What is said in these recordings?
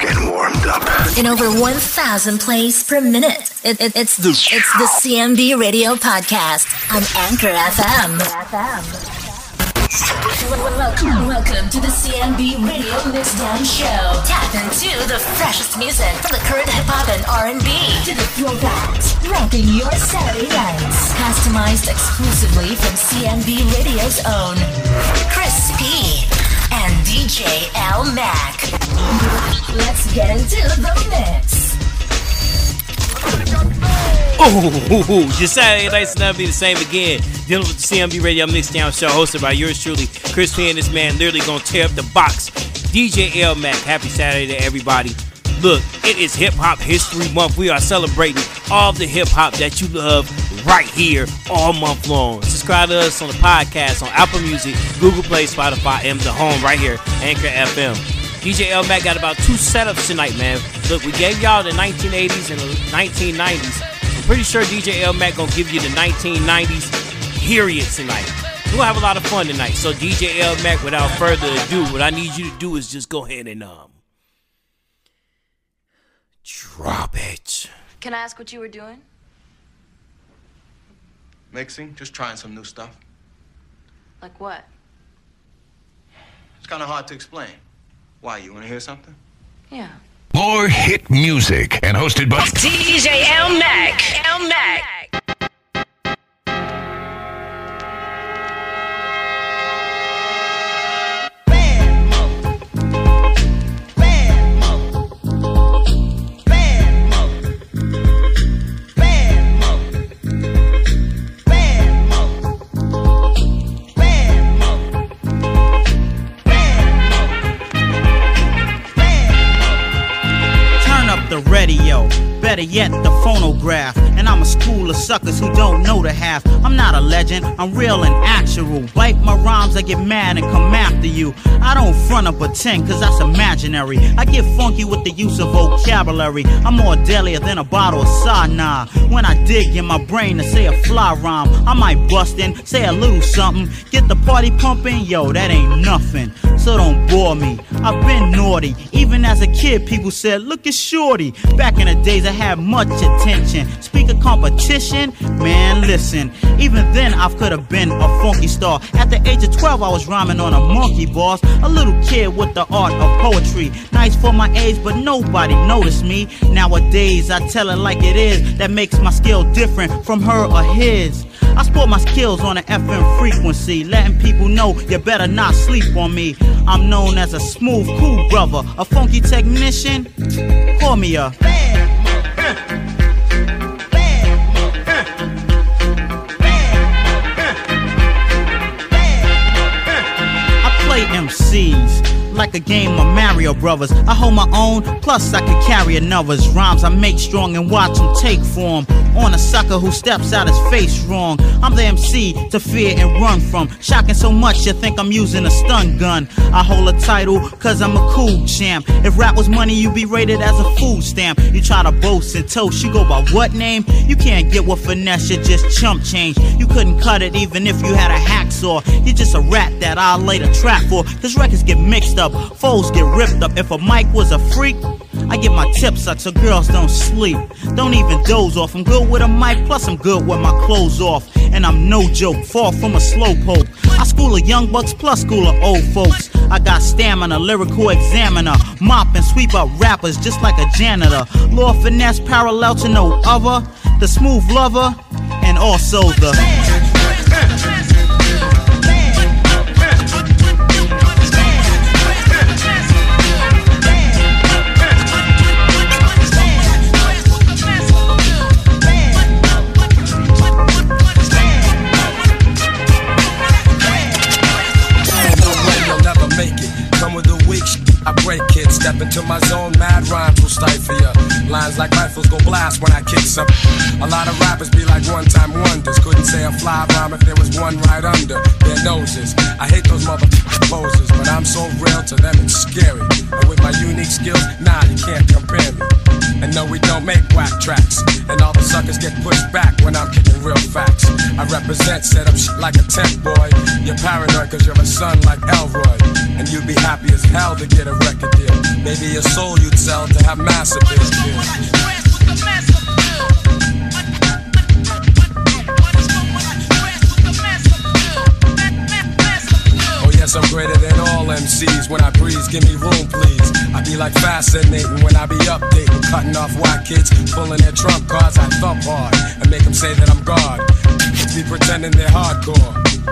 Getting warmed up. In over 1,000 plays per minute. It, it, it's, the, it's the CMB Radio Podcast on Anchor FM. Welcome, welcome to the CMB Radio Mixdown Show. Tap into the freshest music from the current hip hop and R&B to the throwbacks, rocking your Saturday nights. Customized exclusively from CMB Radio's own Chris DJ L Mac. Let's get into the mix. Oh, your Saturday nights never be the same again. Dealing with the CMB Radio Mixdown Show, hosted by yours truly, Chris P. And this man literally gonna tear up the box. DJ L Mac, happy Saturday to everybody. Look, it is Hip Hop History Month. We are celebrating all the hip hop that you love right here all month long. Subscribe to us on the podcast on Apple Music, Google Play, Spotify, and the home right here, Anchor FM. DJ L Mac got about two setups tonight, man. Look, we gave y'all the 1980s and the 1990s. I'm pretty sure DJ L Mac gonna give you the 1990s period tonight. We're gonna have a lot of fun tonight. So DJ L Mac, without further ado, what I need you to do is just go ahead and um drop it. Can I ask what you were doing? Mixing, just trying some new stuff. Like what? It's kind of hard to explain. Why, you want to hear something? Yeah. More hit music and hosted by DJ L Mac. L Mac. Better yet the phonograph. And I'm a school of suckers who don't know the half. I'm not a legend, I'm real and actual. Bite my rhymes, I get mad and come after you. I don't front or pretend, cause that's imaginary. I get funky with the use of vocabulary. I'm more deadlier than a bottle of Sana. When I dig in my brain to say a fly rhyme, I might bust in, say a little something. Get the party pumping, yo, that ain't nothing. So don't bore me. I've been naughty. Even as a kid, people said, look at Shorty. Back in the days, I had much attention. Speak competition, man, listen. Even then, I could have been a funky star. At the age of 12, I was rhyming on a monkey boss. A little kid with the art of poetry. Nice for my age, but nobody noticed me. Nowadays, I tell it like it is. That makes my skill different from her or his. I sport my skills on an FM frequency, letting people know you better not sleep on me. I'm known as a smooth, cool brother, a funky technician. Call me a I MCs like a game of Mario Brothers. I hold my own, plus I can carry another's rhymes. I make strong and watch them take form. On a sucker who steps out his face wrong. I'm the MC to fear and run from. Shocking so much you think I'm using a stun gun. I hold a title cause I'm a cool champ. If rap was money, you'd be rated as a food stamp. You try to boast and toast, you go by what name? You can't get what finesse, you just chump change. You couldn't cut it even if you had a hacksaw. You're just a rat that I'll lay the trap for. Cause records get mixed up, foes get ripped up. If a mic was a freak, I get my tips up so girls don't sleep. Don't even doze off. I'm good with a mic, plus I'm good with my clothes off. And I'm no joke, far from a slowpoke. I school of young bucks plus school of old folks. I got stamina, lyrical examiner, mop and sweep up rappers just like a janitor. Law finesse parallel to no other. The smooth lover, and also the. Cause you're a son like Elroy. And you'd be happy as hell to get a record deal. Maybe a soul you'd sell to have massive appeal. Oh yes, I'm greater than all MCs. When I breeze, give me room, please. I be like fascinating when I be updating, cutting off white kids, pulling their trump cards. I thump hard and make them say that I'm God. Be pretending they're hardcore.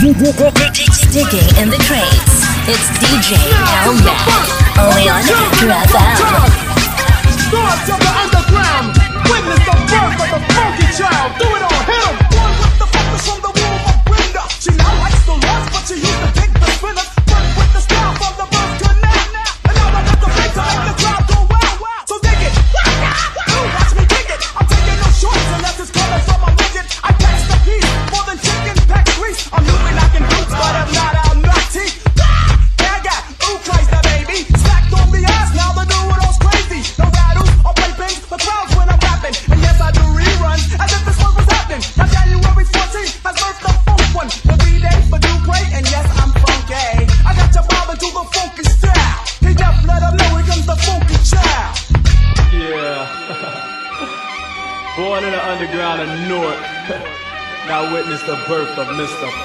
Digging in the crates. It's DJ L Mac. Only on True FM. Stars the underground. Witness the birth of the funky child. Do it on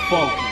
Mr.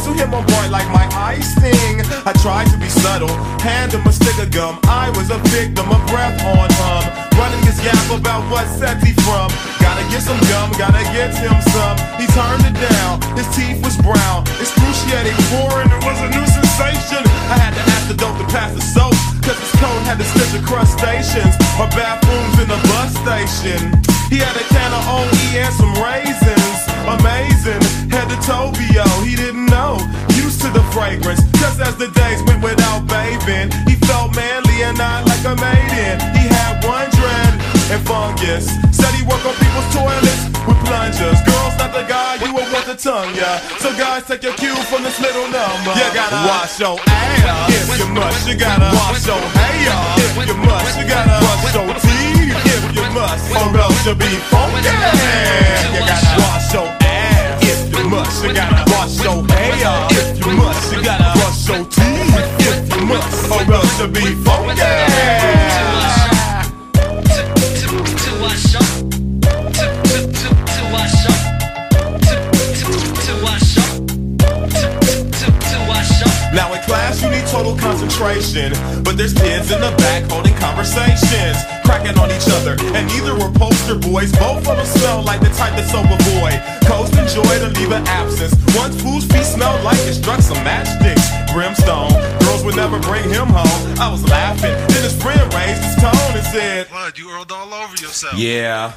Close to him, my boy, like my ice thing. I tried to be subtle, hand him a stick of gum. I was a victim of breath on hum. Running his yap about what set he from. Gotta get some gum, gotta get him some. He turned it down, his teeth was brown. Excruciating, boring, it was a new sensation. I had to ask the dope to pass the soap. Cause his coat had to stench the crustaceans. Or bathrooms in the bus station. He had a can of OE and some raisins. Amazing, head to Tobio, he didn't know. Used to the fragrance, just as the days went without bathing. He felt manly and not like a maiden. He had one dread and fungus. Said he work on people's toilets with plungers. Girls, not the guy you would want the tongue, yeah. So guys, take your cue from this little number. You gotta wash your ass if you must. You gotta wash your hair if you must. You gotta brush your teeth if you must, or else you'll be funky. You gotta wash your must. You gotta wash your hair if you must. You gotta brush your teeth if you must, or else you'll be funky. Now total concentration, but there's kids in the back holding conversations. Cracking on each other. And neither were poster boys. Both of them smell like the type that's overboy. Coast and joy to leave an absence. One fool's feet smelled like it struck some matchsticks. Brimstone, girls would never bring him home. I was laughing. Then his friend raised his tone and said, Blood, you earled all over yourself. Yeah.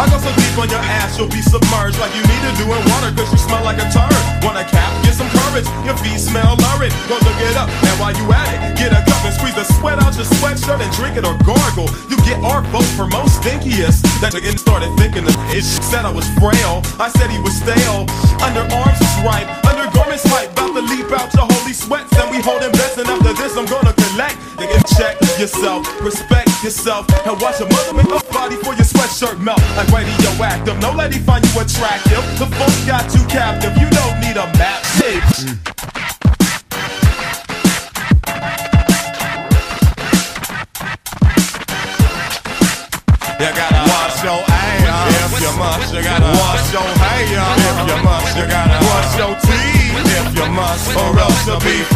I go so deep on your ass, you'll be submerged like you need to do in water, cause you smell like a turd. Want a cap? Get some courage. Your feet smell lurid. Go look it up, and while you at it, get a cup and squeeze the sweat out your sweatshirt and drink it or gargle. You get our vote for most stinkiest. That nigga started thinking that it said I was frail. I said he was stale. Underarms was ripe, undergarments hype. About to leap out your holy sweats, and we holding bets. And after this, I'm gonna collect. Nigga, check yourself, respect yourself, and watch your mother make a body for your sweatshirt melt like radioactive. No lady find you attractive. The folk got you captive. You don't need a map, bitch. You gotta wash your ass if you must. You gotta wash your hair if you must. You gotta wash your teeth if you must, or else you'll be. You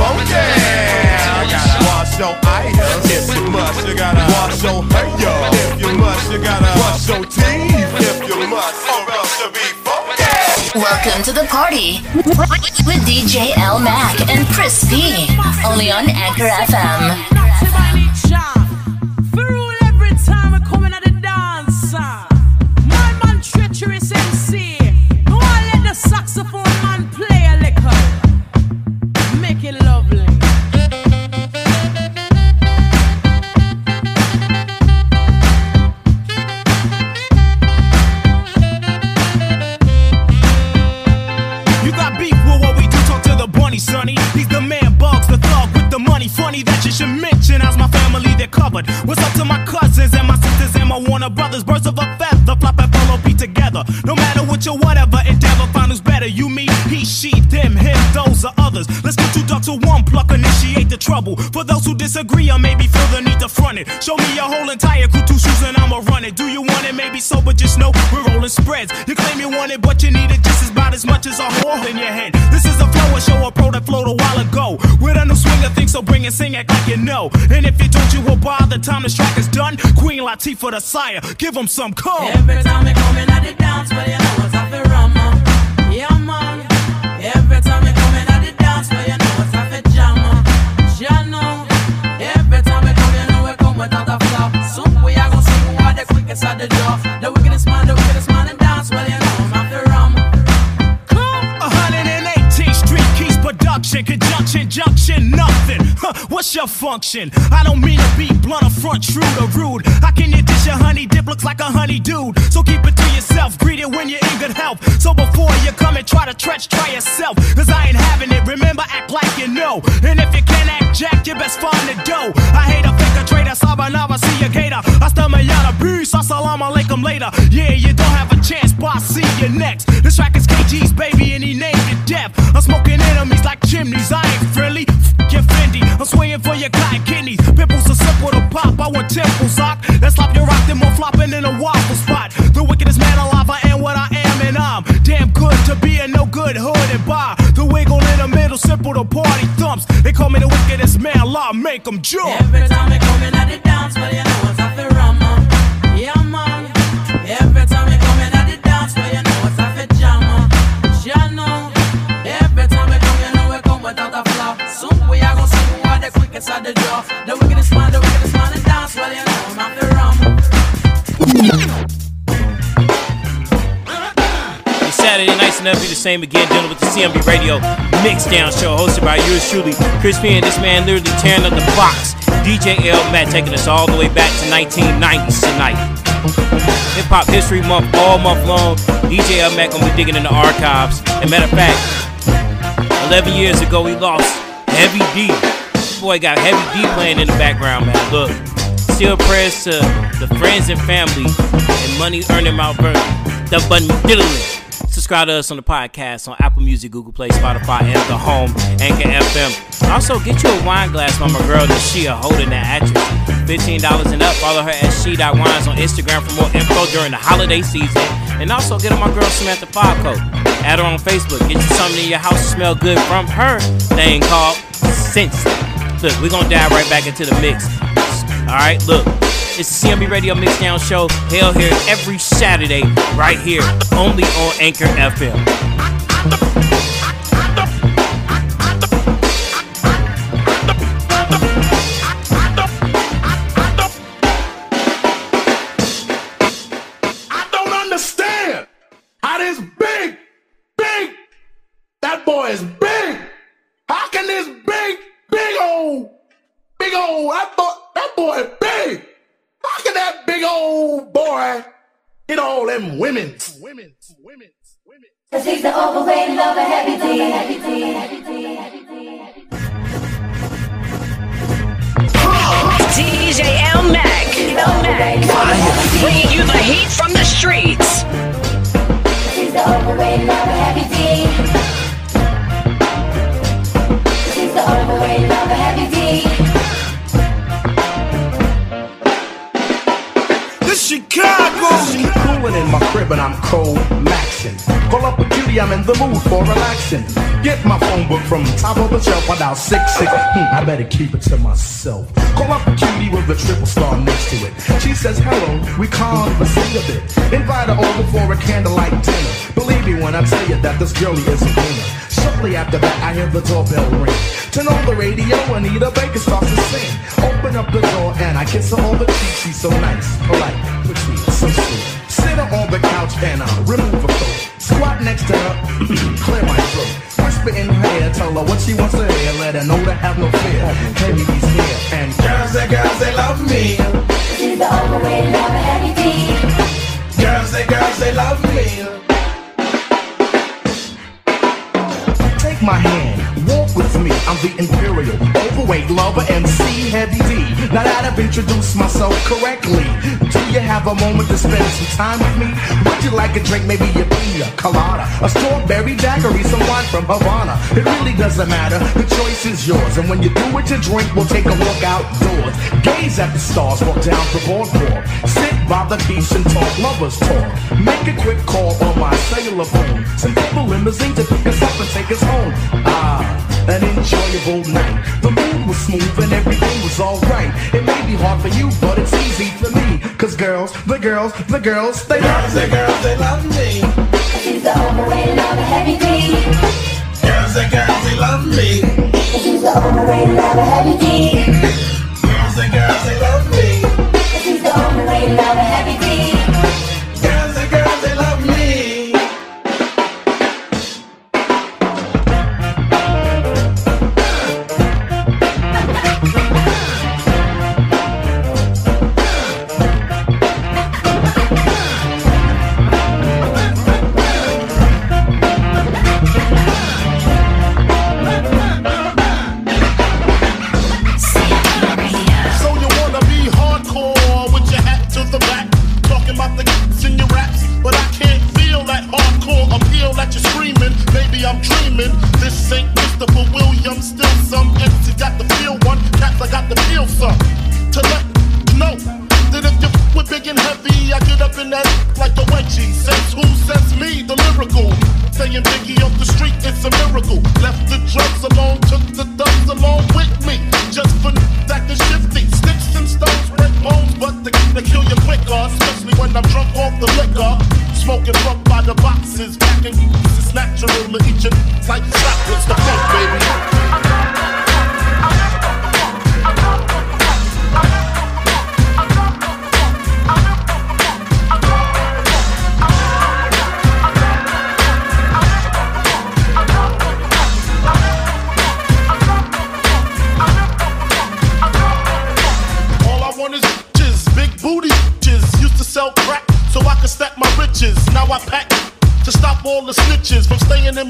gotta wash your eyes if you must. You gotta wash your hair if you must. You gotta wash your teeth if you must, or else you'll be funky. Welcome to the party with DJ L Mac and Chris P. Only on Anchor FM. Covered. What's up to my cousins and my sisters and my Warner brothers? Birds of a feather, flop and follow be together. No matter what your whatever endeavor, find who's better. You, me, he, she, them, him, those are others. Let's ducks with one pluck, initiate the trouble. For those who disagree or maybe feel the need to front it, show me your whole entire crew, two shoes, and I'ma run it. Do you want it? Maybe so, but just know we're rolling spreads. You claim you want it, but you need it just as about as much as a whore in your head. This is a flow, a show, a pro that flowed a while ago. With a new swinger, think so, bring it, sing it like you know. And if you don't, you will by the time this track is done. Queen Latifah the sire, give them some call. Every time we come in I the dance, well, you know what's conjunction, nothing. Huh, what's your function? I don't mean to be blunt or front, true or rude. How can you dish your honey dip looks like a honey dude? So keep it to yourself, greet it when you're in good health. So before you come and try to stretch, try yourself. Cause I ain't having it, remember, act like you know. And if you can't act jack, you best find the dough. I hate a fake a traitor, sabanaba, see a gator. Hasta mañana, peace, assalamu alaikum later. Yeah, you don't have a chance, but I'll see you next. This track is KG's baby, and he named it death. I'm smoking enemies like chimneys, I ain't friendly. F- your Fendi, I'm swinging for your cotton kidneys. Pimples are simple to pop, I want temples, sock. Let's slap your rock, them more flopping in a waffle spot. The wickedest man alive, I am what I am, and I'm damn good to be a no good hood and bar. The wiggle in the middle, simple to party thumps. They call me the wickedest man, law make them jump. Every time we come in at the dance, well, you know what's up rum. Yeah, man. Every time we come in at the dance, well, you know are the the door. The the in dance, you know I'm after rum. It's Saturday nights and never be the same again. Dealing with the CMB Radio Mixdown Show, hosted by yours truly, Chris P. And this man literally tearing up the box. DJ L. Mac taking us all the way back to 1990s tonight. Hip Hop History Month, all month long. DJ L. Mac gonna be digging in the archives. And matter of fact, 11 years ago we lost Heavy D. Boy got Heavy D playing in the background, man. Look, still prayers to the friends and family and money earning Mount Vernon. The Bundilling. Subscribe to us on the podcast on Apple Music, Google Play, Spotify, and the home, Anchor FM. Also, get you a wine glass from my girl Nashia holding that actress. $15 and up. Follow her at she.wines on Instagram for more info during the holiday season. And also get on my girl Samantha Falco. Add her on Facebook. Get you something in your house to smell good from her thing called Sense. Look, we're gonna dive right back into the mix. Alright, look. It's the CMB Radio Mixdown Show. Hell here every Saturday, right here, only on Anchor FM. He's the overweight lover, heavy D, heavy D, heavy D, heavy D, heavy D. DJ L Mac. Bringing you the heat from the streets. The mood for relaxing. Get my phone book from top of the shelf I without six six. Hmm, I better keep it to myself. Call up a cutie with a triple star next to it. She says hello, we conversate a bit. Invite her over for a candlelight dinner. Believe me when I tell you that this girlie is a winner. Shortly after that, I hear the doorbell ring. Turn on the radio, Anita Baker starts to sing. Open up the door and I kiss her on the cheek. She's so nice, polite, pretty, so sweet. Sit her on the couch and I remove her coat. Squat next to her, clear my throat. Whisper in her ear, tell her what she wants to hear. Let her know to have no fear. Baby's here and girls, they girls, they love me. She's the only overweight lover, heavy D. Girls, they girls, they love me. My hand, walk with me. I'm the imperial, overweight lover, MC Heavy D. Now that I've introduced myself correctly, do you have a moment to spend some time with me? Would you like a drink, maybe a pina colada, a strawberry daiquiri, some wine from Havana? It really doesn't matter, the choice is yours. And when you do what you drink, we'll take a walk outdoors. Gaze at the stars, walk down the boardwalk. Sit by the beach and talk lovers talk. Make a quick call on my cellular phone. Send people limousine to pick us up and take us home. Ah, an enjoyable night. The mood was smooth and everything was alright. It may be hard for you, but it's easy for me. Cause girls, the girls, the girls, they love the girls, they love me. He's the overweight lover, heavy D. Girls, the girls, they love me. He's the overweight lover, heavy D. Girls, they love me. He's the overweight lover, heavy D.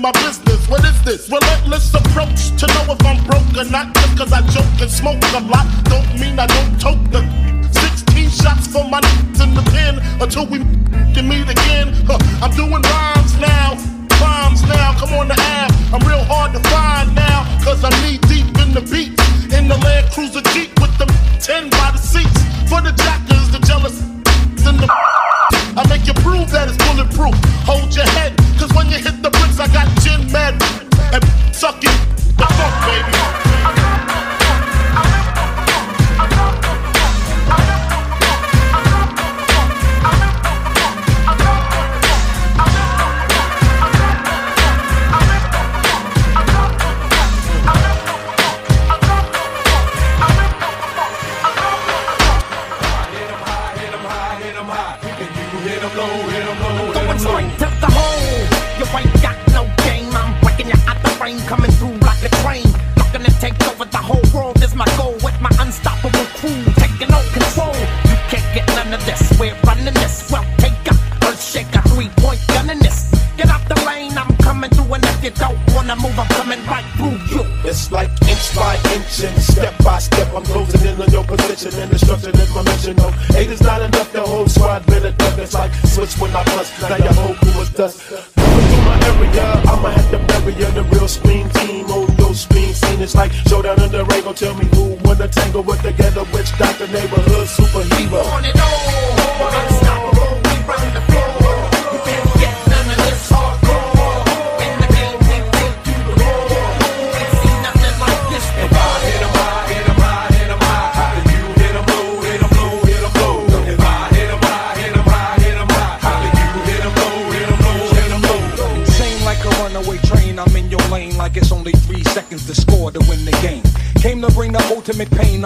my business. What is this? Relentless approach to know if I'm broke or not. Just cause I joke and smoke a lot, don't mean I don't toke the 16 shots for my n***s in the pen until we can meet again. Huh, I'm doing rhymes now. Rhymes now, come on the app. I'm real hard to find now, cause I'm knee deep in the beats. In the Land Cruiser Jeep with the 10 by the seats. For the jackers, the jealous, and the I make you prove that it's bulletproof. Hold your head, the bricks, I got gin mad and sucking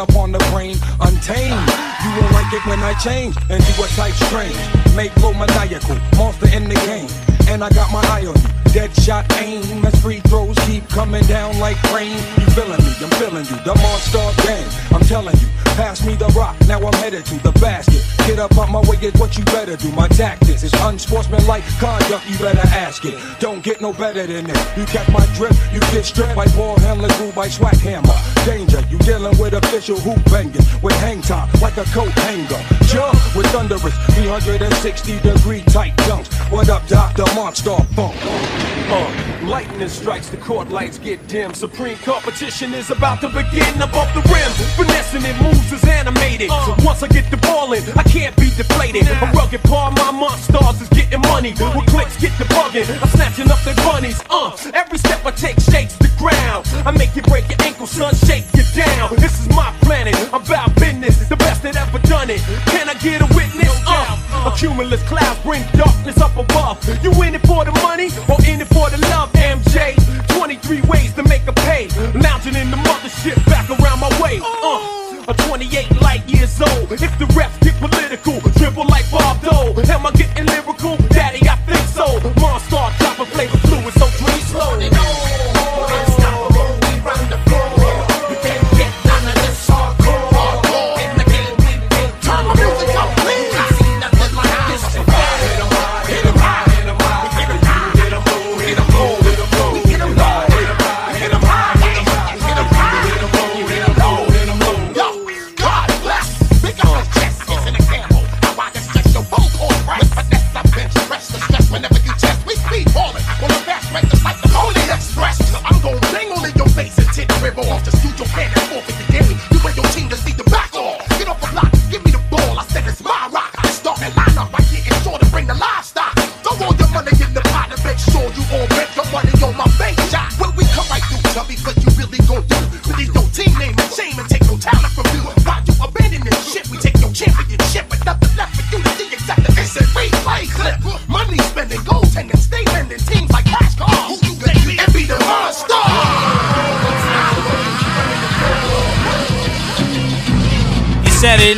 up on the brain, untamed. You won't like it when I change and do a type strange. Make low maniacal, monster in the game. And I got my eye on you. Dead shot aim as free throws keep coming down like rain. You feeling me? I'm feeling you. The monster game. I'm telling you. Pass me the rock. Now I'm headed to the basket. Get up on my way is what you better do. My tactics is unsportsmanlike conduct. You better ask it. Don't get no better than this. You catch my drift. You get stripped by ball handler, grew by swag hammer. Danger. You dealing with official hoop banging with hang time like a coat hanger. Jump with thunderous 360 degree tight dunks. What up, Doctor Monster Funk? Uh, lightning strikes, the court lights get dim. Supreme competition is about to begin above the rim. Finessing it moves is animated. So once I get the ball in, I can't be deflated. A rugged part, my monsters is getting money. With clicks, get the bugging. I'm snatching up their bunnies. Uh, every step I take shakes the ground. I make you break your ankle, son, shake you down. This is my planet. I'm about business, the best that ever done it. Can I get a witness? Uh, a cumulus clouds bring darkness up above. You in it for the money or in it for the love, MJ? 23 ways to make a pay. Lounging in the mothership back around my way. Uh, a 28 light years old. If the refs get political, dribble like Bob Dole. Am I getting lyrical? Daddy, I think so. Monster, dropping flavor fluid, so drink slow.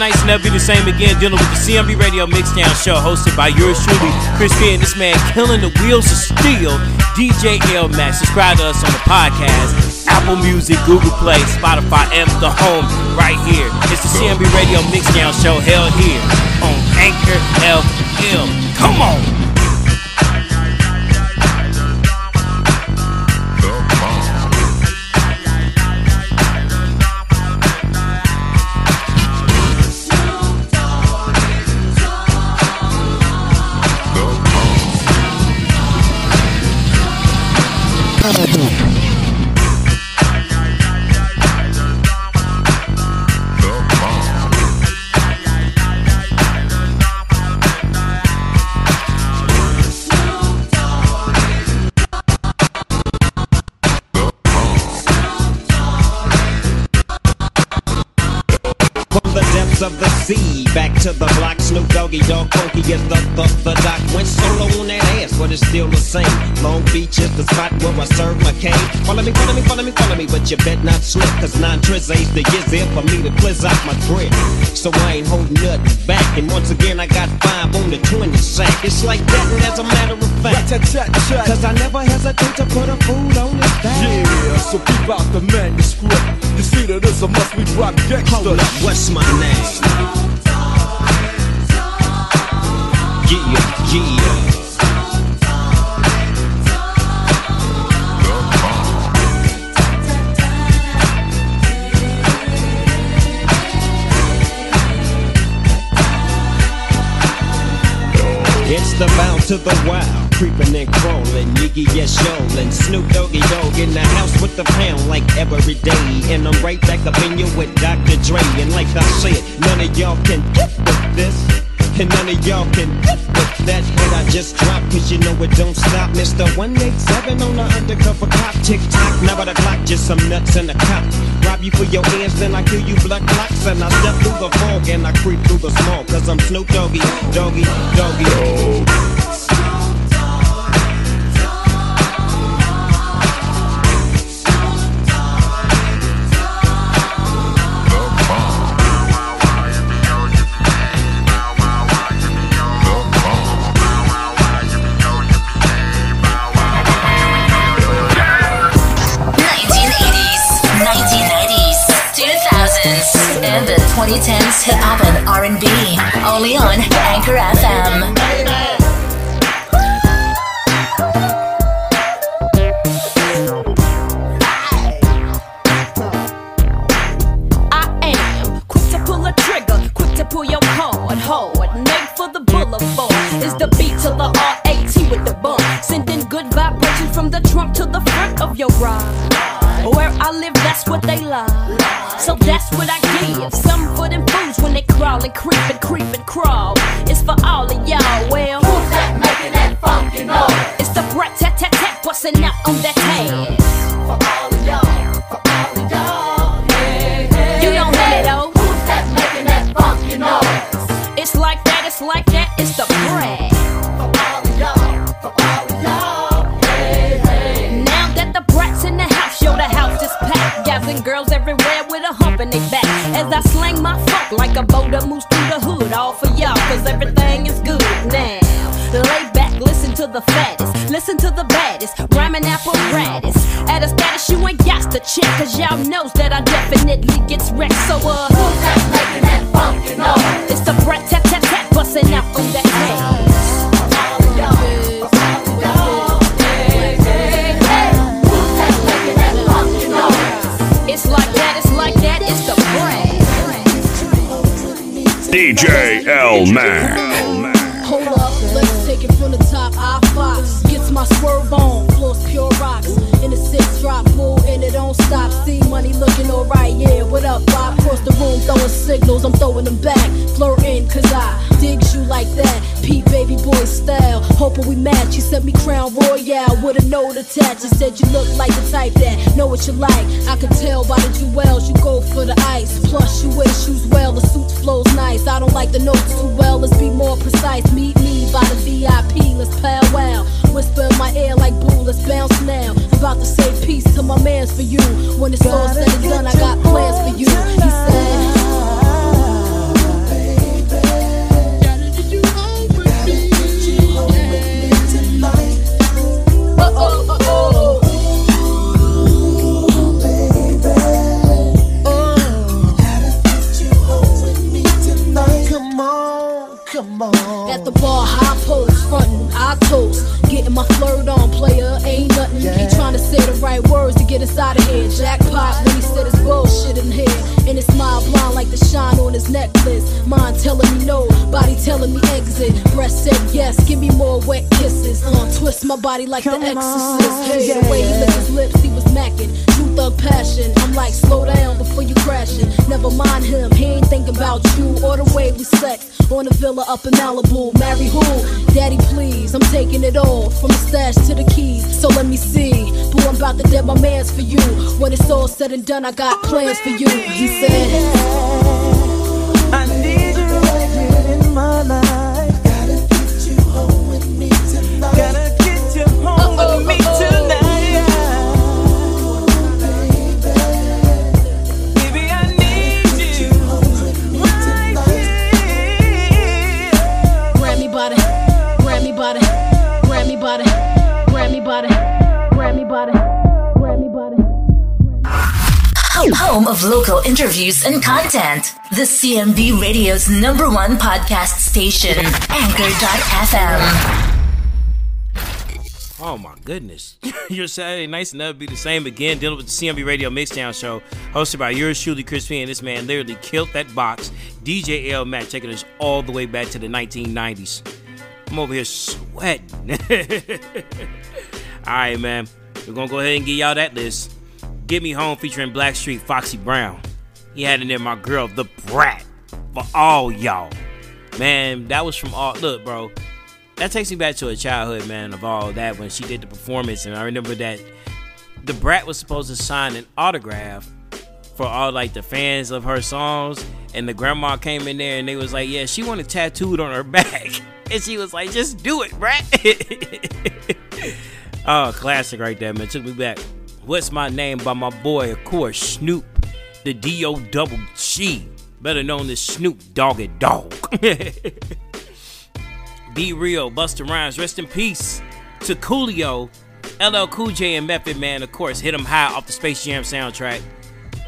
Nights will never be the same again. Dealing with the CMB Radio Mixdown Show, hosted by yours truly, Chris P. And this man killing the wheels of steel, DJ L Max. Subscribe to us on the podcast, Apple Music, Google Play, Spotify, and the home right here. It's the CMB Radio Mixdown Show held here on Anchor FM. Come on. Doggy Dogg Funky is the the the doc. Went solo on that ass, but it's still the same. Long Beach is the spot where I serve my cane. Follow me, follow me, follow me, follow me, but you bet not slip, cause nine tris ain't the years there for me to blizz out my grip. So I ain't holding nothing back, and once again I got five on the 20 sack. It's like that, and as a matter of fact, cause I never hesitate to put a food on his back. Yeah, so keep out the manuscript. You see that it's a must we drop gangsta. Hold up, what's my name? It's the bound to the wild, creeping and crawling, Yiggy yes and Snoop Doggy Dogg in the house with the pound like every day, and I'm right back up in you with Dr. Dre, and like I said, none of y'all can get with this. And none of y'all can that hit I just dropped Cause you know it don't stop. Mr. 187 on the undercover cop Tick tock, now by the clock Just some nuts in the cop. Rob you for your ends, then I kill you blood clocks And I step through the fog and I creep through the small Cause I'm Snoop Doggy, Doggy, Doggy. And 2010s hip hop and R&B, only on Anchor FM. Gets wrecked. So, uh, who's that making that? It's the brat busting out on that head. DJ L Mac. Alright, yeah. What up, Bob? Across the room, throwing signals, I'm throwing them back. Flirting, cause I digs you like that. Pete baby boy style, hoping we match. You sent me Crown Royal with a note attached. You said you look like the type that know what you like. I could tell by the jewels you go for the ice. Plus, you wear shoes well, the suit flows nice. I don't like the notes too well, let's be more precise. Meet me by the VIP, let's powwow. Whisper in my ear like boo, let's bounce now. I'm about to say peace to my mans for you. When it's all said and done, I got plans for you. He said. At the bar, high post, frontin', I toast. Getting my flirt on, player, ain't nothing. He trying to say the right words to get us out of here. Jackpot when he said his bullshit in here. And his smile blind like the shine on his necklace. Mind telling me no, body telling me exit. Breast said yes, give me more wet kisses. Uh, twist my body like the exorcist. Hey, the way he licked his lips, he was macking. True thug passion. I'm like, slow down before you crashing. Never mind him, he ain't thinking about you or the way we sex. On a villa up in Malibu. Marry who? Daddy, please. I'm taking it all from the stash to the keys. So let me see. Boo, I'm about to dead my mans for you. When it's all said and done, I got plans for you. He said. Interviews and content. The CMB Radio's number one podcast station, Anchor.fm. Oh my goodness. Your Saturday nights never be the same again. Dealing with the CMB Radio Mixdown Show, hosted by yours truly, Chris P. And this man literally killed that box. DJ L. Mac taking us all the way back to the 1990s. I'm over here sweating. All right, man. We're gonna go ahead and get y'all that list. Get Me Home featuring Blackstreet Foxy Brown. He had in there my girl, Da Brat, for all y'all. Man, that was from all. Look, bro, that takes me back to a childhood, man, of all that when she did the performance. And I remember that Da Brat was supposed to sign an autograph for all like the fans of her songs. And the grandma came in there and they was like, Yeah, she wanted tattooed on her back. And she was like, Just do it, Brat. oh, classic right there, man. Took me back. What's my name by my boy, of course, Snoop, the D O double G, better known as Snoop Doggy Dogg. Be real, Busta Rhymes, rest in peace to Coolio, LL Cool J, and Method Man, of course, hit him high off the Space Jam soundtrack.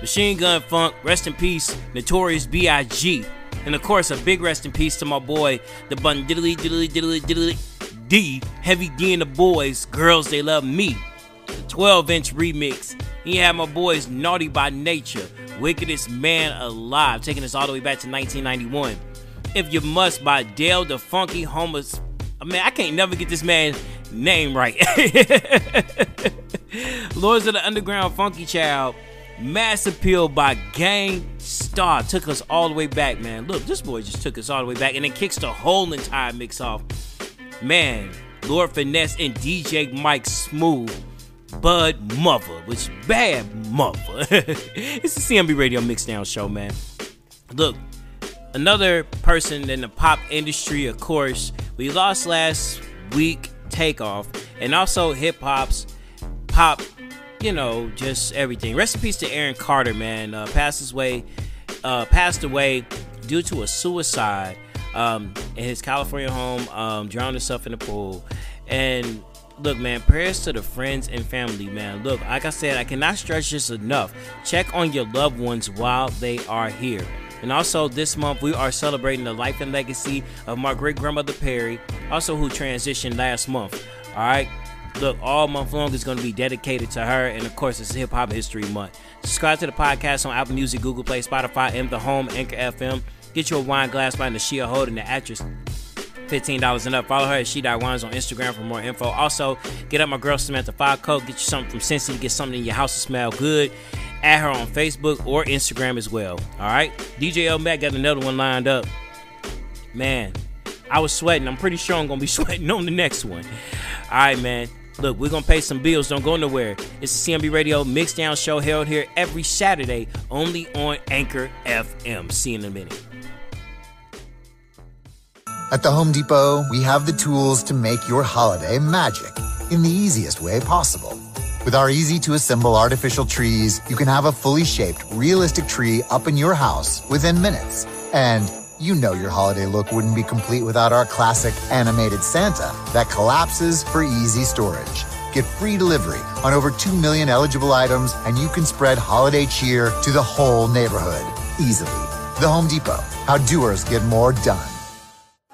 Machine Gun Funk, rest in peace, Notorious B.I.G. And of course, a big rest in peace to my boy, the bun diddly diddly diddly diddly D, Heavy D and the Boyz, Girls They Love Me. The 12 inch remix. He had my boys Naughty by Nature, Wickedest Man Alive, taking us all the way back to 1991. If You Must by Dale the Funky Homos. mean, I can't never get this man's name right. Lords of the Underground Funky Child. Mass Appeal by Gang Starr took us all the way back, man. Look, this boy just took us all the way back and it kicks the whole entire mix off. Man, Lord Finesse and DJ Mike Smooth. Bud Mother, which bad mother. it's the CMB Radio Mixdown Show, man. Look, another person in the pop industry, of course, we lost last week, Takeoff, and also hip hop's pop, you know, just everything. Rest in peace to Aaron Carter, man. Uh, passed away, uh, passed away due to a suicide um, in his California home. Um, drowned himself in the pool, and look, man, prayers to the friends and family, man. Look, like I said, I cannot stress this enough. Check on your loved ones while they are here. And also, this month we are celebrating the life and legacy of my great grandmother Perry, also who transitioned last month. All right. Look, all month long is going to be dedicated to her, and of course, it's Hip Hop History Month. Subscribe to the podcast on Apple Music, Google Play, Spotify, and the Home Anchor FM. Get your wine glass by Nashia holding the actress. $15 and up. Follow her at She Dot Wines on Instagram for more info. Also, get up my girl Samantha Coat. Get you something from Cincy to get something in your house to smell good. Add her on Facebook or Instagram as well. All right. DJ L Mac got another one lined up. Man, I was sweating. I'm pretty sure I'm gonna be sweating on the next one. All right, man. Look, we're gonna pay some bills. Don't go nowhere. It's the CMB Radio Mixdown Show held here every Saturday, only on Anchor FM. See you in a minute. At the Home Depot, we have the tools to make your holiday magic in the easiest way possible. With our easy to assemble artificial trees, you can have a fully shaped, realistic tree up in your house within minutes. And you know your holiday look wouldn't be complete without our classic animated Santa that collapses for easy storage. Get free delivery on over 2 million eligible items, and you can spread holiday cheer to the whole neighborhood easily. The Home Depot, how doers get more done.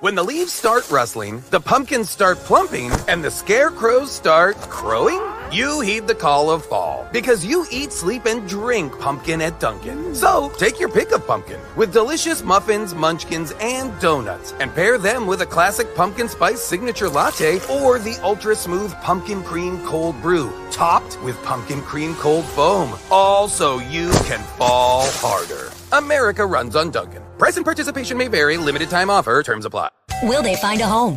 When the leaves start rustling, the pumpkins start plumping, and the scarecrows start crowing, you heed the call of fall because you eat, sleep, and drink pumpkin at Dunkin'. Mm. So take your pick of pumpkin with delicious muffins, munchkins, and donuts, and pair them with a classic pumpkin spice signature latte or the ultra smooth pumpkin cream cold brew, topped with pumpkin cream cold foam. All so you can fall harder. America runs on Dunkin'. Price and participation may vary. Limited time offer. Terms apply. Will they find a home?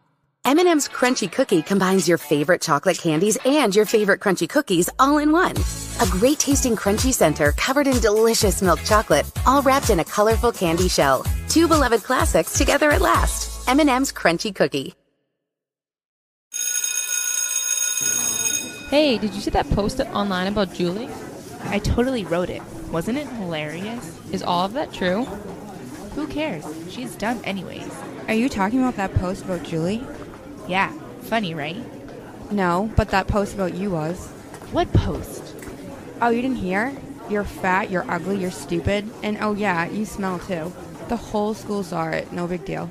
M&M's Crunchy Cookie combines your favorite chocolate candies and your favorite crunchy cookies all in one. A great tasting crunchy center covered in delicious milk chocolate, all wrapped in a colorful candy shell. Two beloved classics together at last. M&M's Crunchy Cookie. Hey, did you see that post online about Julie? I totally wrote it. Wasn't it hilarious? Is all of that true? Who cares? She's dumb anyways. Are you talking about that post about Julie? Yeah, Funny, right? No, but that post about you was. What post? Oh, you didn't hear? You're fat, you're ugly, you're stupid, and oh yeah, you smell too. The whole school saw it, no big deal.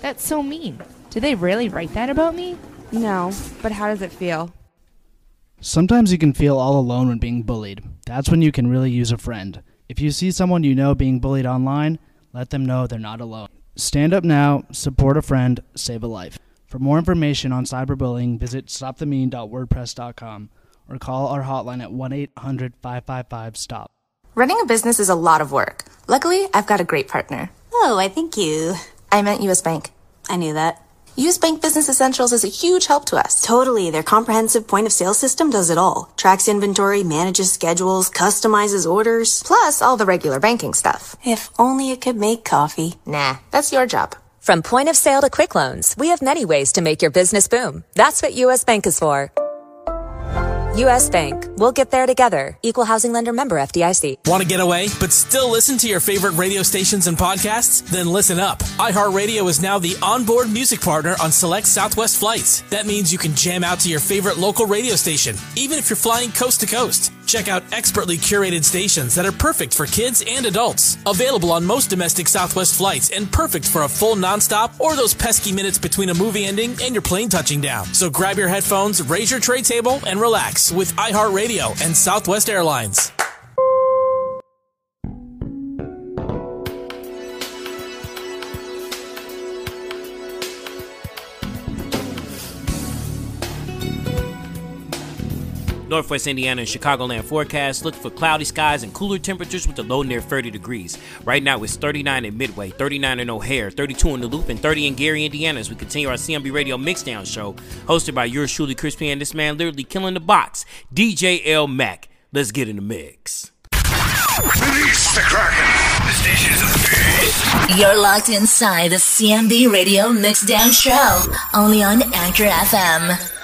That's so mean. Did they really write that about me? No, but how does it feel? Sometimes you can feel all alone when being bullied. That's when you can really use a friend. If you see someone you know being bullied online, let them know they're not alone. Stand up now, support a friend, save a life. For more information on cyberbullying, visit stopthemean.wordpress.com or call our hotline at 1 800 555 STOP. Running a business is a lot of work. Luckily, I've got a great partner. Oh, I think you. I meant US Bank. I knew that. US Bank Business Essentials is a huge help to us. Totally. Their comprehensive point of sale system does it all. Tracks inventory, manages schedules, customizes orders. Plus all the regular banking stuff. If only it could make coffee. Nah, that's your job. From point of sale to quick loans, we have many ways to make your business boom. That's what US Bank is for. US Bank. We'll get there together. Equal housing lender member FDIC. Want to get away, but still listen to your favorite radio stations and podcasts? Then listen up. iHeartRadio is now the onboard music partner on select Southwest flights. That means you can jam out to your favorite local radio station, even if you're flying coast to coast. Check out expertly curated stations that are perfect for kids and adults. Available on most domestic Southwest flights and perfect for a full nonstop or those pesky minutes between a movie ending and your plane touching down. So grab your headphones, raise your tray table, and relax with iHeartRadio and Southwest Airlines. Northwest Indiana and Chicagoland forecast look for cloudy skies and cooler temperatures with a low near 30 degrees. Right now it's 39 in Midway, 39 in O'Hare, 32 in the Loop, and 30 in Gary, Indiana as we continue our CMB Radio Mixdown show hosted by yours truly, Chris P, and this man literally killing the box, DJ L Mac. Let's get in the mix. Release the Kraken. The station is a beast. You're locked inside the CMB Radio Mixdown Show, only on Anchor FM.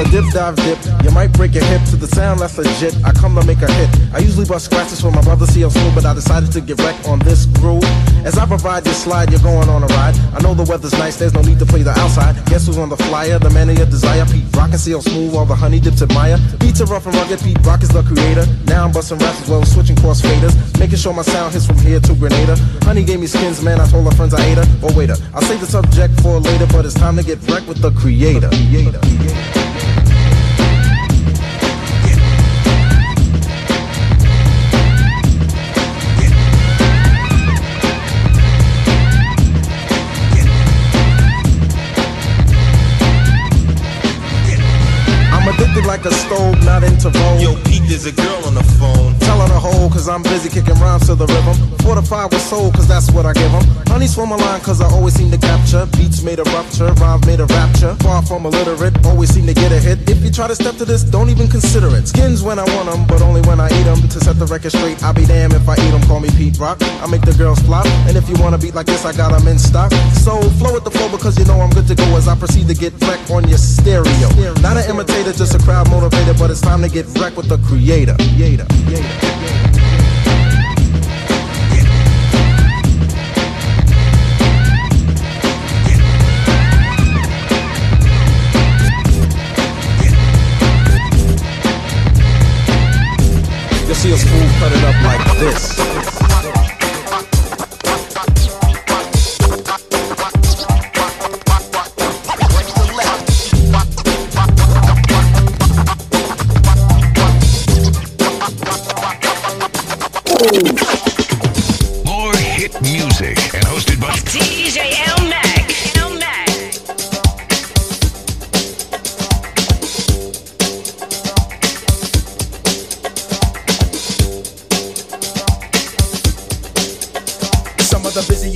To dip, dive, dip. You might break your hip to the sound that's legit. I come to make a hit. I usually bust scratches for my brother CL Smooth, but I decided to get wrecked on this groove. As I provide this slide, you're going on a ride. I know the weather's nice, there's no need to play the outside. Guess who's on the flyer? The man of your desire. Pete Rock and CL Smooth, all the honey dips admire. Beats are rough and rugged, Pete Rock is the creator. Now I'm busting raps as well switching cross faders. Making sure my sound hits from here to Grenada. Honey gave me skins, man, I told her friends I ate her. Oh, waiter, I'll save the subject for later, but it's time to get wrecked with the creator. creator. Like a stove, not into roll. Yo, Pete, there's a girl on the phone. Her to hold, cause I'm busy kicking rhymes to the rhythm. Fortified with soul, cause that's what I give give 'em. Honey swim a line, cause I always seem to capture. Beats made a rupture, rhymes made a rapture. Far from illiterate, always seem to get a hit. If you try to step to this, don't even consider it. Skins when I want 'em, but only when I eat 'em. To set the record straight, I'll be damned if I eat eat 'em. Call me Pete Rock. I make the girls flop. And if you wanna beat like this, I got 'em in stock. So flow with the flow because you know I'm good to go as I proceed to get wrecked on your stereo. Not an imitator, just a crowd motivator, but it's time to get wrecked with the creator. creator. creator. You'll see us fool cut it up like this. More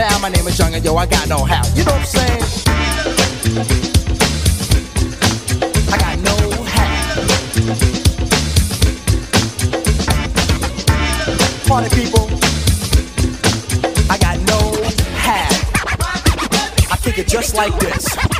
bow. My name is Young, and yo, I got no how. You know what I'm saying? I got no how. Party people, I got no how. I kick it just like this.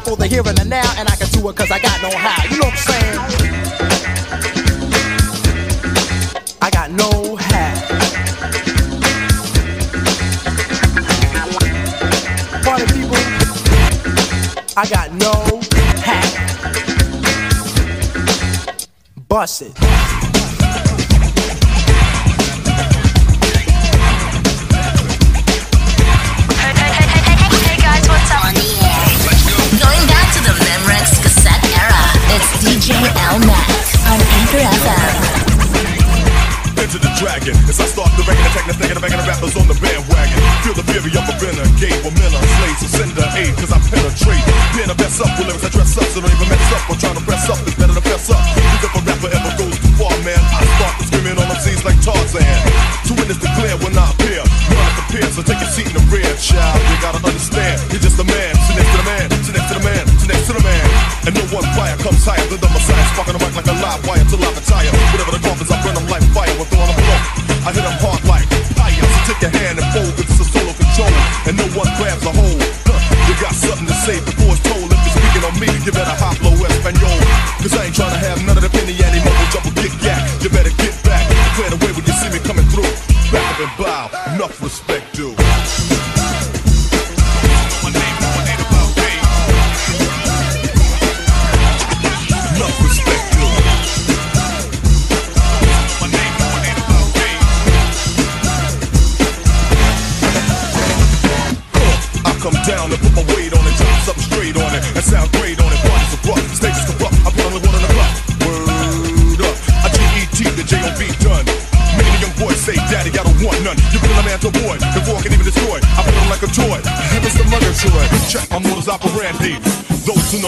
for the here and the now, and I can do it cause I got no how. You know what I'm saying? I got no how. Party people, I got no how. Bust it. L Mac on Anchor FM. Enter the dragon as I start the banging, attacking, the thinking, the banging, the rappers on the bandwagon. Feel the fury of a slaves, so send the aid, cause I penetrate. Being the best up with lyrics I dress up, so don't even mess up. I'm trying to press up,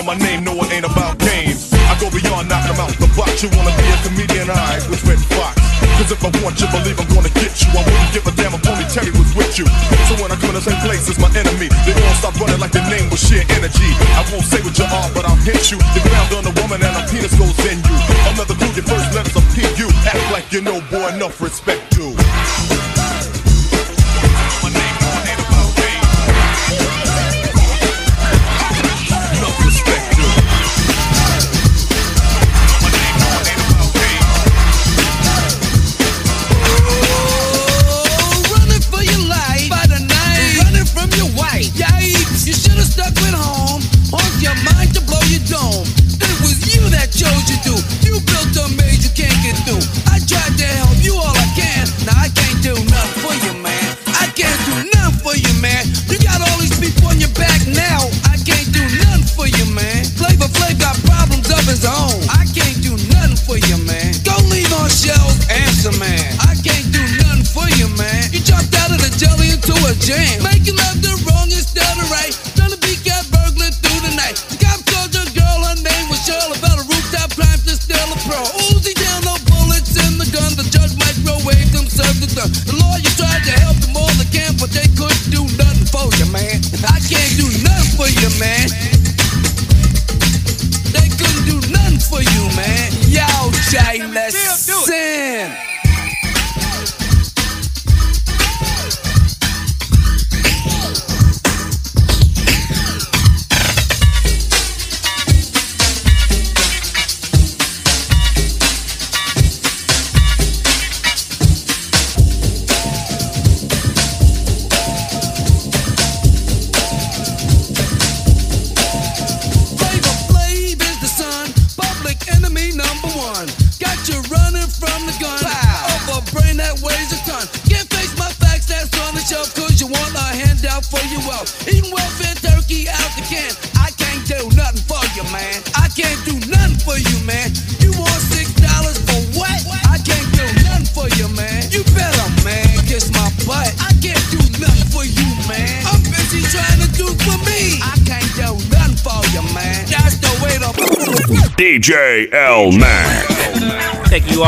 my name no it ain't about games. I go beyond knocking them out the box. You wanna be a comedian? I was Redd Foxx. Cause if I want you, believe I'm gonna get you. I wouldn't give a damn if only Terry was with you. So when I come in the same place as my enemy, they all stop running like their name was sheer energy. I won't say what you are, but I'll hit you. You found on a woman and a penis goes in you. Another clue, your first letters are P-U. Act like you know, boy, enough respect,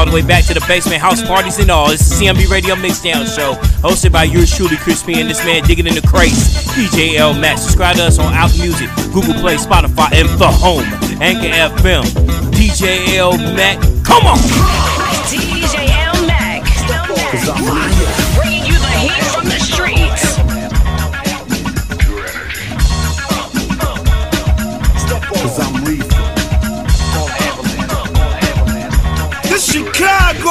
the way back to the basement, house parties and all. This is CMB Radio Mixdown Show, hosted by yours truly, Chris P, and this man digging in the crates, DJ L Mac. Subscribe to us on Apple Music, Google Play, Spotify, and the home, Anchor FM. DJ L Mac, come on!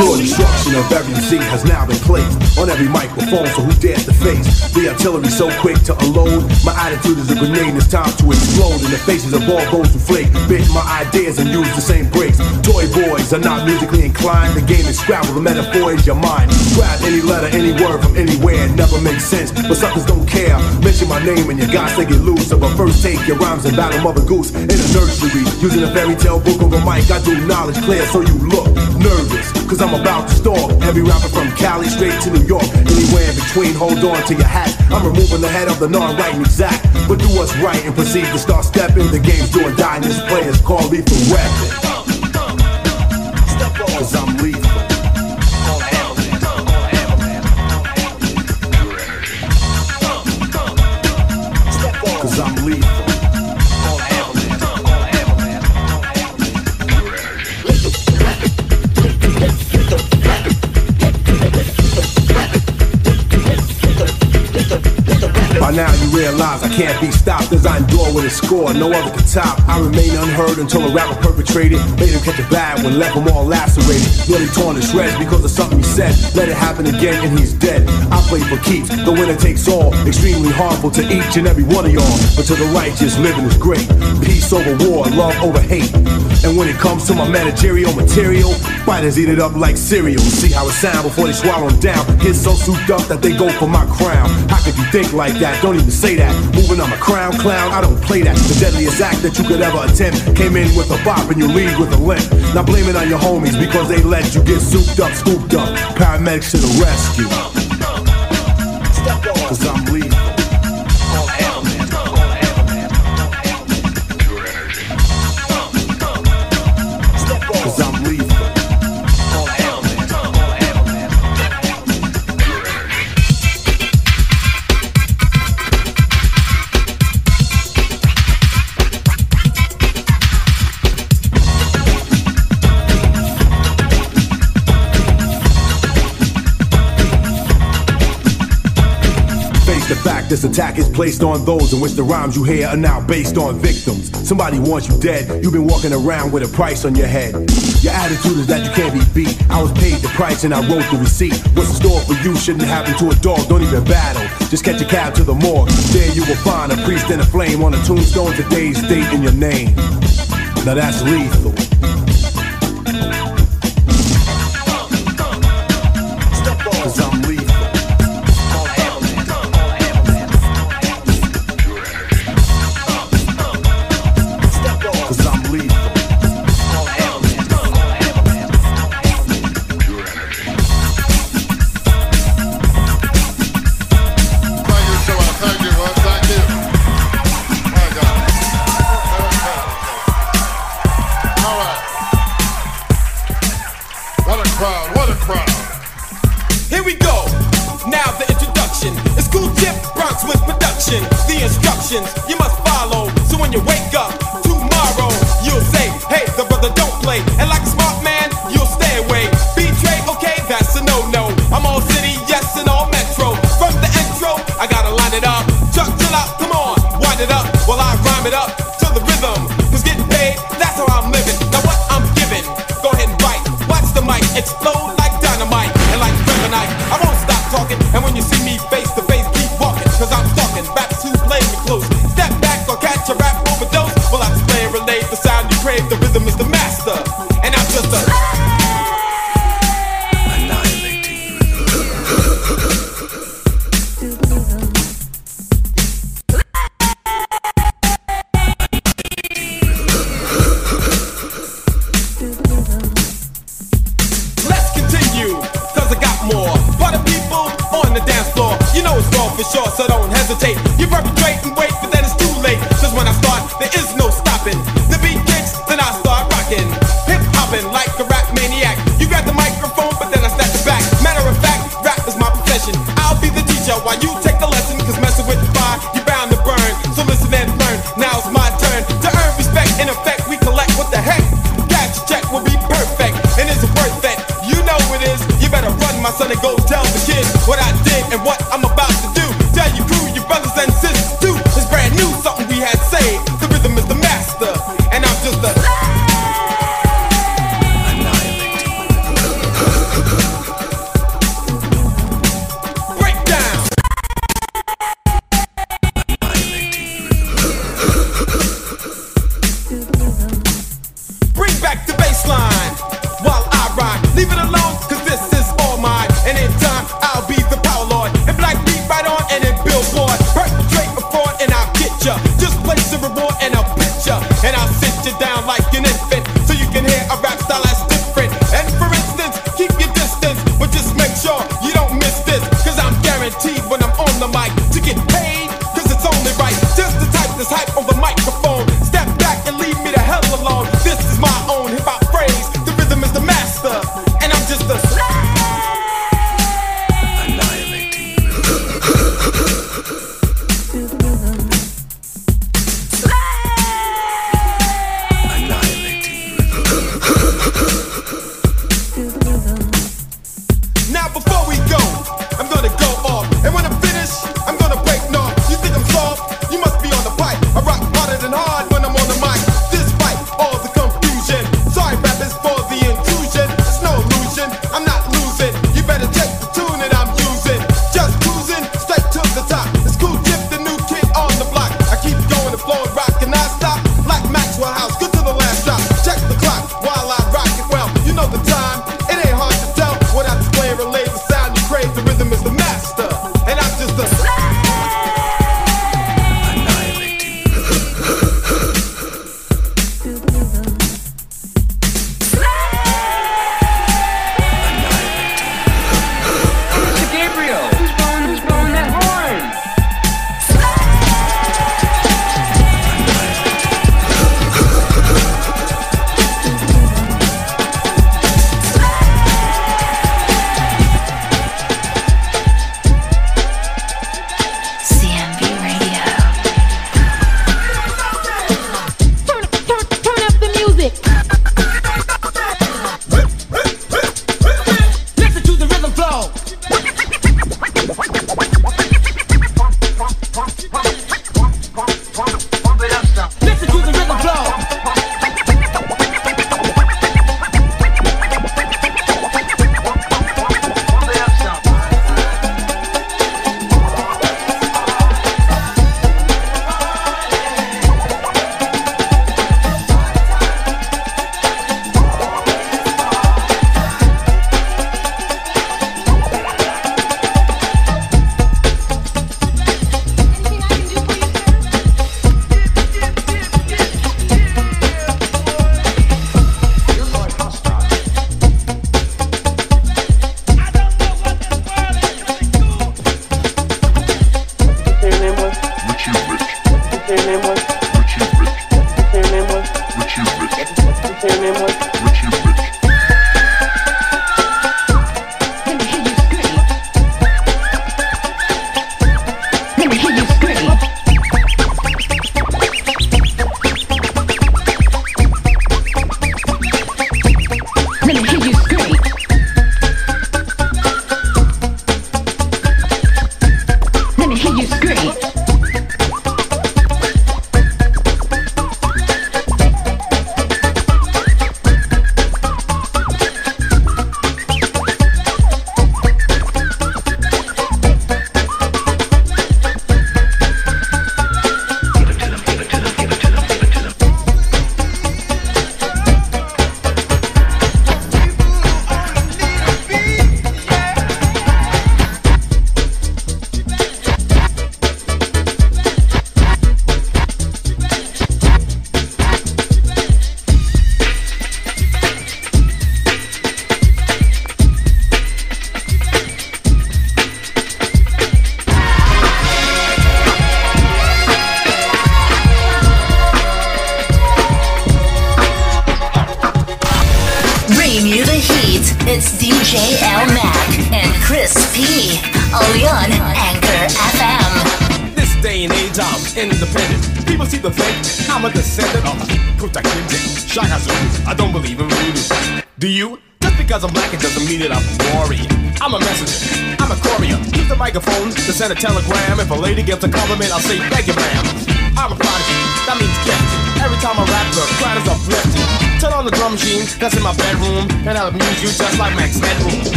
Pure destruction of every Z has now been placed on every microphone, so who dares to face the artillery so quick to unload? My attitude is a grenade, it's time to explode in the faces of all those who flake. Bit my ideas and use the same breaks. Toy boys are not musically inclined. The game is Scrabble, the metaphor is your mind. Grab any letter, any word from anywhere, it never makes sense. But suckers don't care. Mention my name and your guys they get loose. So but first take your rhymes and battle Mother Goose in a nursery. Using a fairy tale book over mic, I do knowledge clear so you look nervous. Cause I'm about to stalk every rapper from Cali straight to New York. Anywhere in between, hold on to your hat. I'm removing the head of the non-right and exact. But do what's right and proceed to start stepping. The game's doing and this play is called lethal weapon. Cause I'm lethal. I can't be stopped as I endure with a score no other can top. I remain unheard until a rapper perpetrated. Made him catch a bad one, left him all lacerated. Nearly torn to shreds because of something he said. Let it happen again and he's dead. I play for keeps, the winner takes all. Extremely harmful to each and every one of y'all. But to the righteous, living is great. Peace over war, love over hate. And when it comes to my managerial material, fighters eat it up like cereal. See how it sound before they swallow 'em down. Get so souped up that they go for my crown. How could you think like that? Don't even say that. Moving on a crown clown, I don't play that. The deadliest act that you could ever attempt. Came in with a bop and you leave with a limp. Now blame it on your homies because they let you get souped up, scooped up. Paramedics to the rescue. Cause I'm lethal. This attack is placed on those in which the rhymes you hear are now based on victims. Somebody wants you dead, you've been walking around with a price on your head. Your attitude is that you can't be beat. I was paid the price and I wrote the receipt. What's in store for you shouldn't happen to a dog, don't even battle. Just catch a cab to the morgue. There you will find a priest and a flame on a tombstone, today's date in your name. Now that's lethal.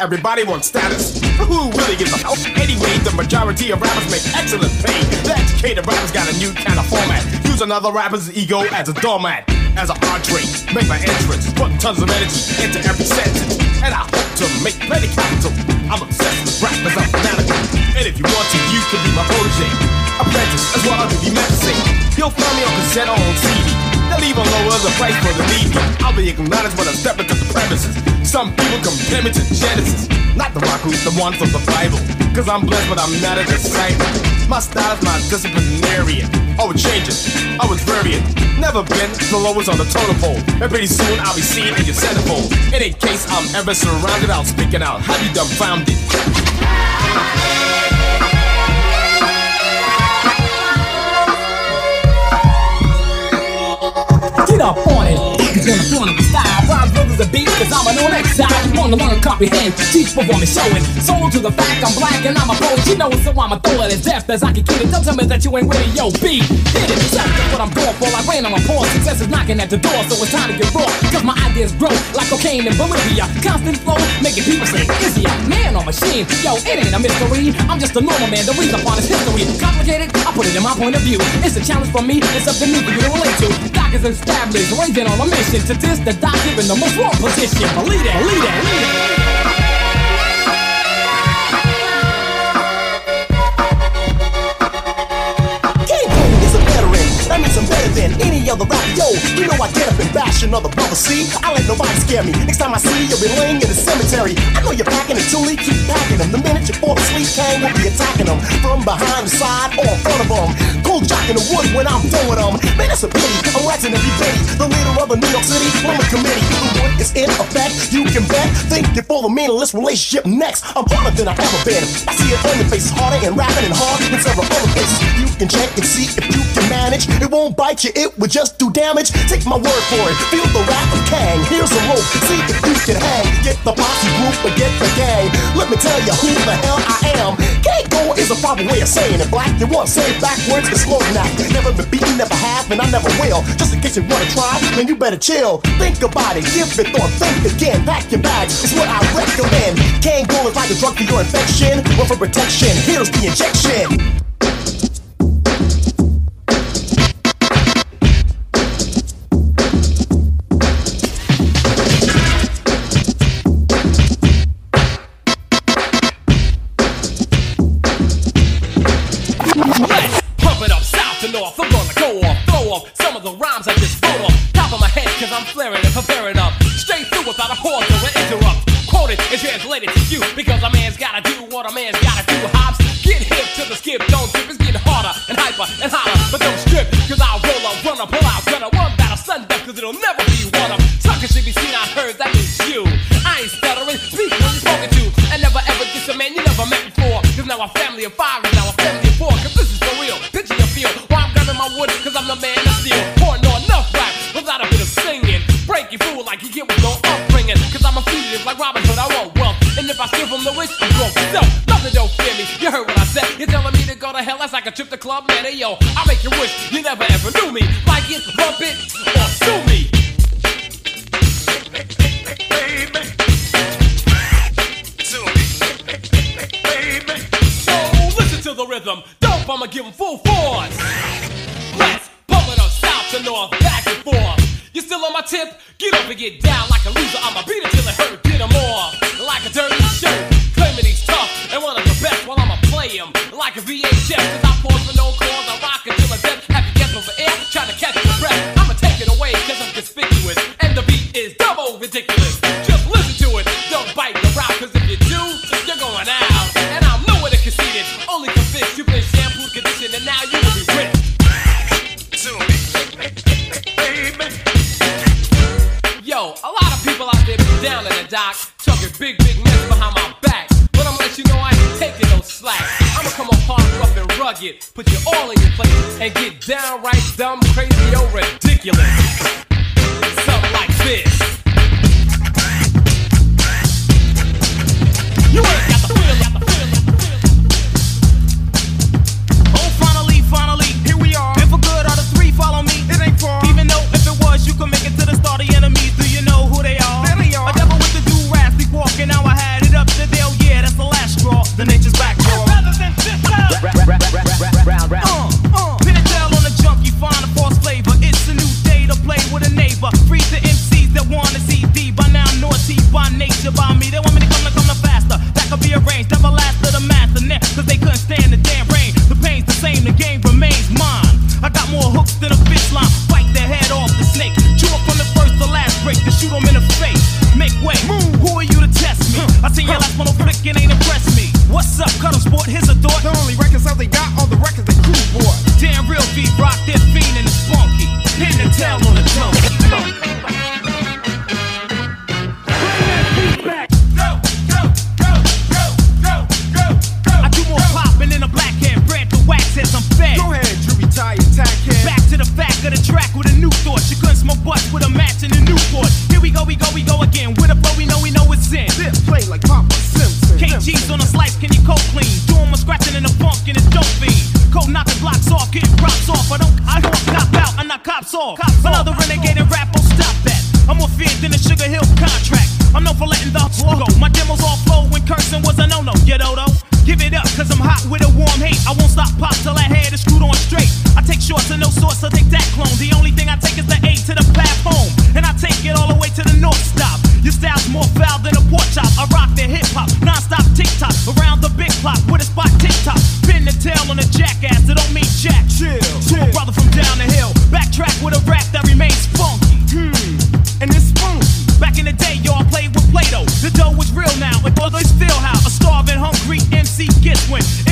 Everybody wants status. Who really gives a fuck? Anyway, the majority of rappers make excellent pay. The educated rappers got a new kind of format. Use another rapper's ego as a doormat. As an entree, make my entrance, put tons of energy into every sentence. And I hope to make plenty capital. I'm obsessed with rappers, I'm fanatical. And if you want to, you can be my protege. Apprentice, I really meant to say. You'll find me on cassette on CD. They'll even lower the price for the needy. I'll be acknowledged when I step into the premises. Some people compare me to Genesis. Not the rock who's the one from the Bible. Cause I'm blessed, but I'm not a disciple. My style is my disciplinarian. Oh, it changes. I was variant. Never been the lowest on the totem pole. And pretty soon I'll be seen in your centerfold. In a case I'm ever surrounded, I'll speak it out. Have you dumbfounded? Get up on it. Niggas gonna front of the a beat, cause I'm X side. You wanna learn, comprehend, teach, perform, and it. Sold to the fact I'm black and I'm a poet. You know it, so I'ma throw it as deft as I can get it. Don't tell me that you ain't ready, yo, B. Hit it, that's what I'm going for. I rain on my paws. Success is knocking at the door, so it's time to get raw. Cause my ideas grow like cocaine in Bolivia. Constant flow, making people say, is he a man or machine? Yo, it ain't a mystery. I'm just a normal man, the reason upon his history. Complicated, I put it in my point of view. It's a challenge for me, it's something new for you to relate to. Doc is established, raising on a mission to diss the doctor in the most wrong position. Believe it, believe it, believe veteran. That means I'm better than any other rapper. Yo, I get up and bash another brother. See, I let nobody scare me. Next time I see you, you'll be laying in the cemetery. I know you're packing it, Julie, keep packing them. The minute you fall asleep, Kang will be attacking them from behind, the side, or in front of them. Cold jock in the wood when I'm with them. Man, that's a pity. I'm waxing every penny. The leader of the New York City Women Committee. The wood is in effect. You can bet. Think before the meaningless relationship next. I'm harder than I've ever been. I see it on your face, harder and rapping and hard in several other places. You can check and see if you can manage. It won't bite you, it will just do damage. Take my word for it. Feel the rap of Kang. Here's a rope. See if you can hang. Get the posse group or get the gang. Let me tell you who the hell I am. Gang go is a proper way of saying it. Black, you want to say it backwards, it's slow now. Never been beaten, never have, and I never will. Just in case you wanna try, then you better chill. Think about it, give it thought, think again. Pack your bags, it's what I recommend. Gang go is like a drug for your infection, or for protection. Here's the injection.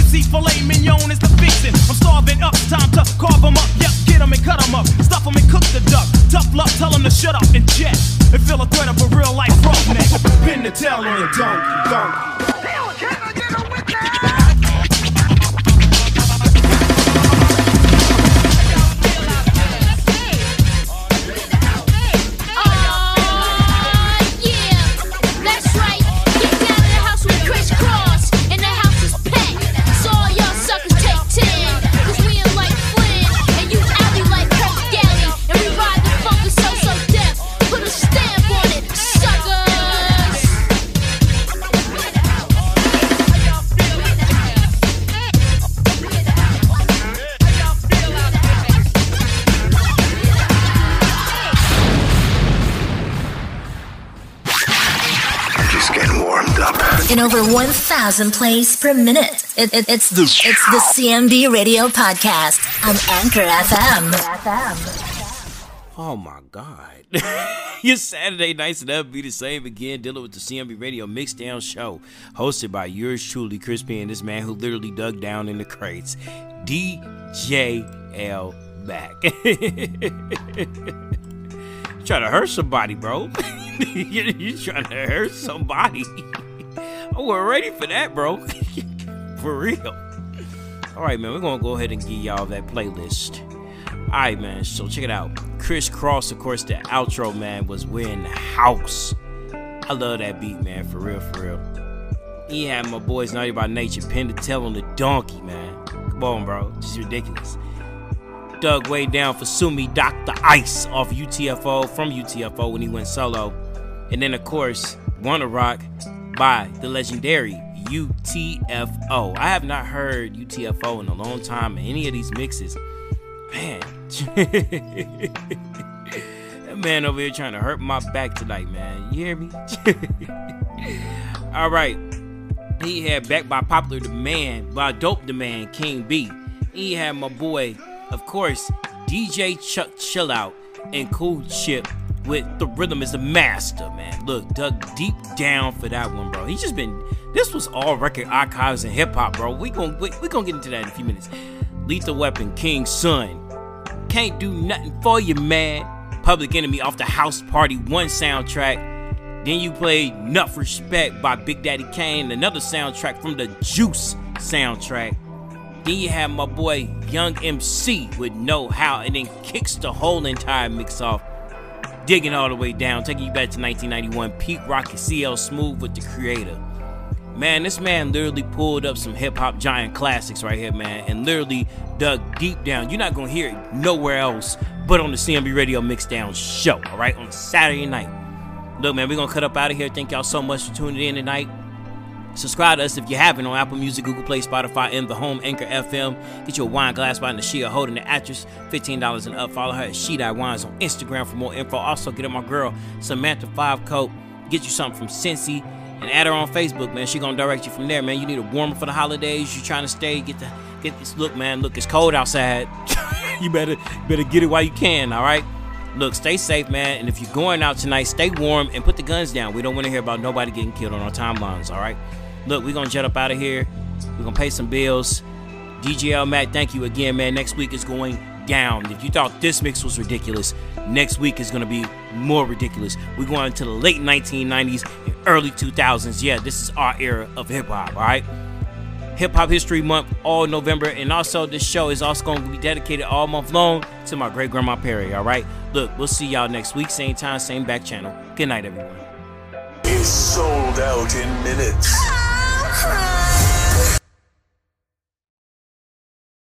MC filet mignon is the fixin'. I'm starving up, time to carve 'em up. Yep, get 'em and cut 'em up. Stuff 'em and cook the duck. Tough luck, tell 'em to shut up and jet. And feel a threat of a real life roughneck. Pin the tail on a donkey, donkey. Over 1,000 plays per minute. It, it, it's, the, it's the CMB Radio Podcast on Anchor FM. Oh my God. Your Saturday nights and up be the same again, dealing with the CMB Radio Mixdown Show, hosted by yours truly, Chris P, and this man who literally dug down in the crates, DJ L Mac. trying to hurt somebody, bro. you you trying to hurt somebody. Oh, we're ready for that, bro. for real. All right, man, we're to go ahead and give y'all that playlist. All right, man, so check it out. Kris Kross, of course, the outro, man, was in the House. I love that beat, man, for real, for real. Had my boys Naughty by Nature pin to tell on the donkey, man. Come on, bro. Just ridiculous. Dug way down for Sue Me Dr. Ice off UTFO from UTFO when he went solo. And then, of course, Wanna Rock by the legendary UTFO. I have not heard UTFO in a long time in any of these mixes. Man. that man over here trying to hurt my back tonight, man. You hear me? All right. He had backed by popular demand, by dope demand, King Bee. He had my boy, of course, DJ Chuck Chill Out and Kool Chip with the rhythm is the master, man. Look, dug deep down for that one, bro. He's just been. This was all record archives and hip hop, bro. We gon' we, we gonna get into that in a few minutes. Lethal Weapon, King Sun. Can't do nothing for you, man. Public Enemy off the House Party 1 soundtrack. Then you play Enough Respect by Big Daddy Kane, another soundtrack from the Juice soundtrack. Then you have my boy Young MC with Know How, and then kicks the whole entire mix off, digging all the way down, taking you back to 1991. Pete Rock and CL Smooth with the creator. Man, this man literally pulled up some hip hop giant classics right here, man, and literally dug deep down. You're not gonna hear it nowhere else but on the CMB Radio Mixdown show, all right, on Saturday night. Look, man, we're gonna cut up out of here. Thank y'all so much for tuning in tonight. Subscribe to us if you haven't on Apple Music, Google Play, Spotify, and the home Anchor FM. Get your wine glass by Nashia holding the actress, $15 and up. Follow her at She Die Wines on Instagram for more info. Also, get at my girl Samantha Five Coat. Get you something from Cincy and add her on Facebook, man. She gonna direct you from there, man. You need a warmer for the holidays. You trying to stay, get the get this look, man. Look, it's cold outside. you better better get it while you can, all right? Look, stay safe, man. And if you're going out tonight, stay warm and put the guns down. We don't want to hear about nobody getting killed on our timelines, all right? Look, we're gonna jet up out of here. We're gonna pay some bills. DJ L. Mac, thank you again, man. Next week is going down. If you thought this mix was ridiculous, next week is gonna be more ridiculous. We're going into the late 1990s and early 2000s. Yeah, this is our era of hip hop, all right? Hip Hop History Month all November, and also this show is also going to be dedicated all month long to my great grandma Perry. All right, look, we'll see y'all next week, same time, same back channel. Good night, everyone. Is sold out in minutes. Ah!